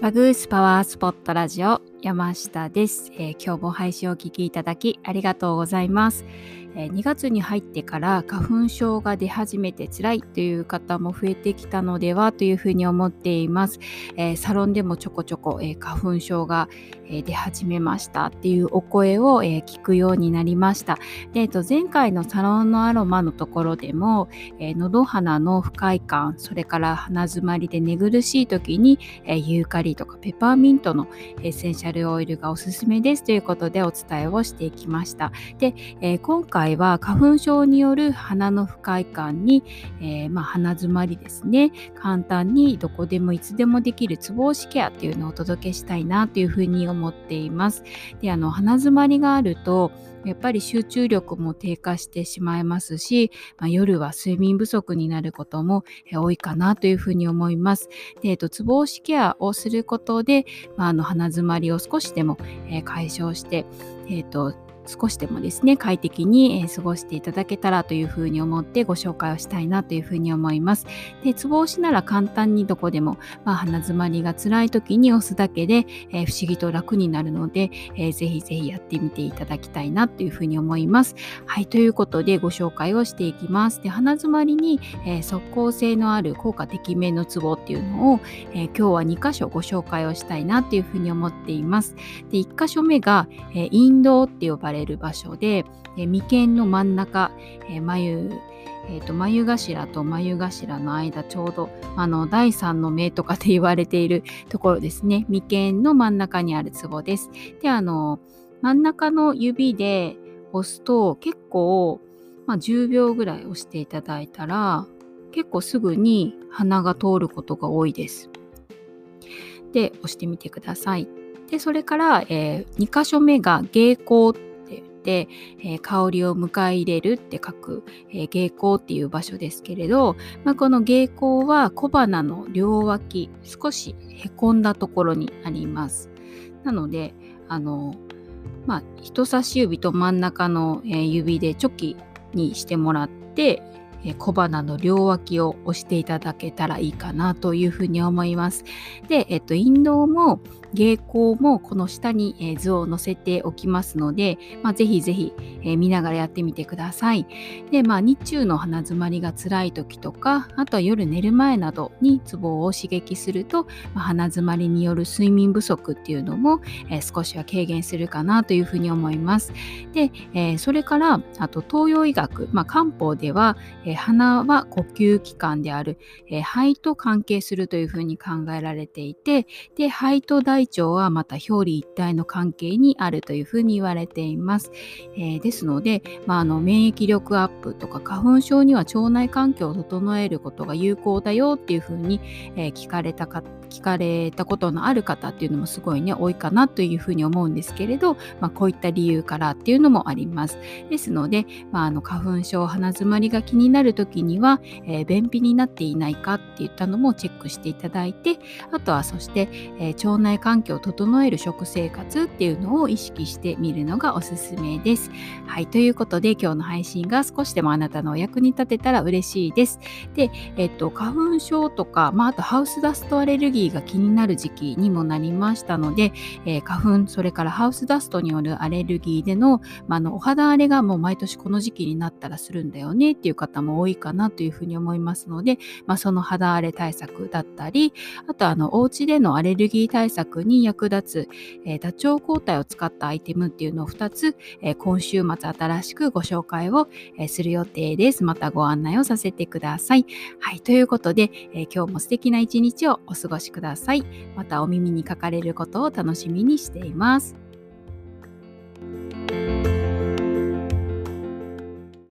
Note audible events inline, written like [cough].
バグースパワースポットラジオ山下です、えー、今日も配信をお聞きいただきありがとうございます。2月に入ってから花粉症が出始めて辛いという方も増えてきたのではというふうに思っています。サロンでもちょこちょこ花粉症が出始めましたっていうお声を聞くようになりました。で前回のサロンのアロマのところでも喉鼻の不快感それから鼻づまりで寝苦しい時にユーカリとかペパーミントのエッセンシャルオイルがおすすめですということでお伝えをしていきました。でえ今回回は花粉症による鼻の不快感に、えー、まあ、鼻づまりですね簡単にどこでもいつでもできるツボ押しケアっていうのをお届けしたいなというふうに思っています。であの鼻づまりがあるとやっぱり集中力も低下してしまいますし、まあ、夜は睡眠不足になることも多いかなというふうに思います。で、えっと、ツボ押しケアをすることで、まあ、あの鼻づまりを少しでも、え解消して、えっと少しでもですね快適に、過ごしていただけたらというふうに思ってご紹介をしたいなというふうに思います。でツボ押しなら簡単にどこでも、まあ、鼻づまりが辛い時に押すだけで、え、不思議と楽になるので、えー、ぜひぜひやってみていただきたいなというふうに思います。はいということでご紹介をしていきます。で鼻づまりに、えー、即効性のある効果てきめのツボっていうのを、えー、今日は2箇所ご紹介をしたいなというふうに思っています。で1箇所目が、えー、インドって呼ばれる場所で、え眉間の真ん中、え眉えーと、眉頭と眉頭の間ちょうどあの第三の目とかって言われている [laughs] ところですね眉間の真ん中にあるツボです。であの真ん中の指で押すと結構、まあ、10秒ぐらい押していただいたら結構すぐに鼻が通ることが多いです。で押してみてください。でそれから、えー、2箇所目が芸香って言って、えー、香りを迎え入れるって書く、えー、芸香っていう場所ですけれど、まあ、この芸香は小鼻の両脇少しへこんだところにあります。なのであのまあ、人差し指と真ん中の、え指でチョキにしてもらって、え小鼻の両脇を押していただけたらいいかなというふうに思います。で、えっと、引導も芸行もこの下に、図を載せておきますので、まあ、ぜひぜひ、見ながらやってみてください。で、まあ、日中の鼻づまりが辛い時とか、あとは夜寝る前などにツボを刺激すると、まあ、鼻づまりによる睡眠不足っていうのも、少しは軽減するかなというふうに思います。で、それから、あと東洋医学、まあ、漢方では、鼻は呼吸器官である、肺と関係するというふうに考えられていて、で、肺と大腸はまた表裏一体の関係にあるというふうに言われています。えー、ですので、まあ、あの免疫力アップとか花粉症には腸内環境を整えることが有効だよっていうふうに、えー、聞かれた方聞かれたことのある方っていうのもすごいね多いかなというふうに思うんですけれど、まあ、こういった理由からっていうのもあります。ですので、まあ、あの花粉症鼻づまりが気になる時には、えー、便秘になっていないかっていったのもチェックしていただいてあとはそして、え、腸内環境環境を整える食生活っていうのを意識してみるのがおすすめです。はいということで今日の配信が少しでもあなたのお役に立てたら嬉しいです。で、えっと、花粉症とか、まあ、あとハウスダストアレルギーギーが気になる時期にもなりましたので、えー、花粉それからハウスダストによるアレルギーでの,、まあのお肌荒れがもう毎年この時期になったらするんだよねっていう方も多いかなというふうに思いますので、まあ、その肌荒れ対策だったりあとあのお家でのアレルギー対策に役立つ、えー、ダチョウ抗体を使ったアイテムっていうのを2つ、えー、今週末新しくご紹介を、えー、する予定です。またご案内をさせてください。はい、ということで、え今日も素敵な一日をお過ごしください。またお耳にかかれることを楽しみにしています。